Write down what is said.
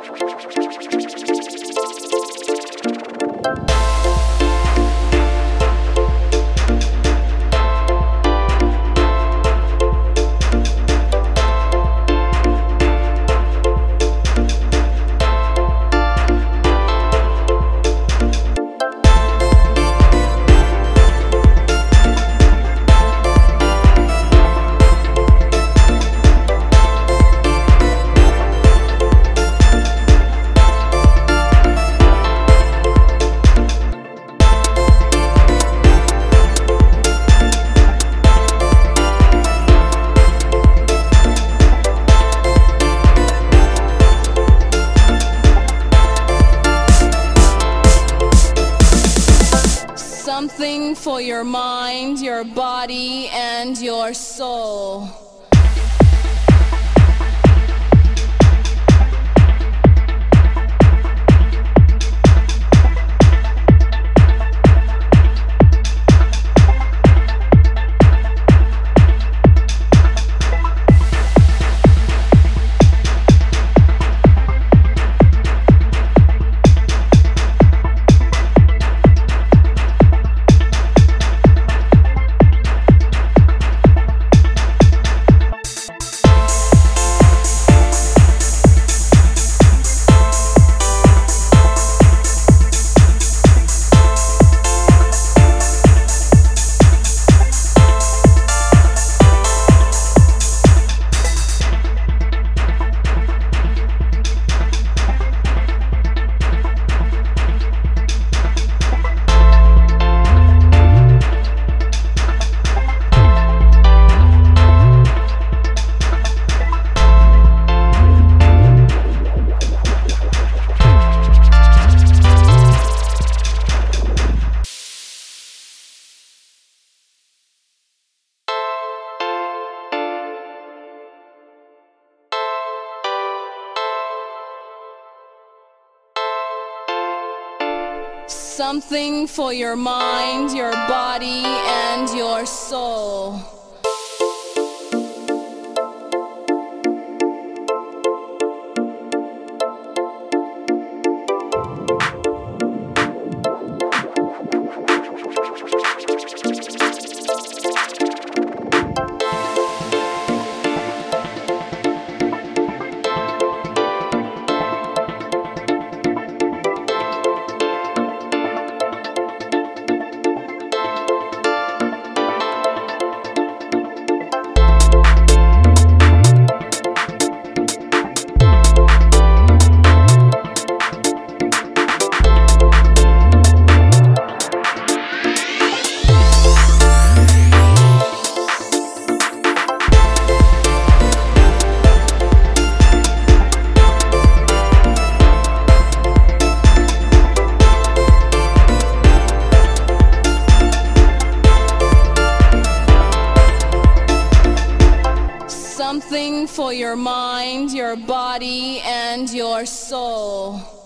ピッ! Something for your mind, your body, and your soul. Something for your mind, your body, and your soul. For your mind, your body, and your soul.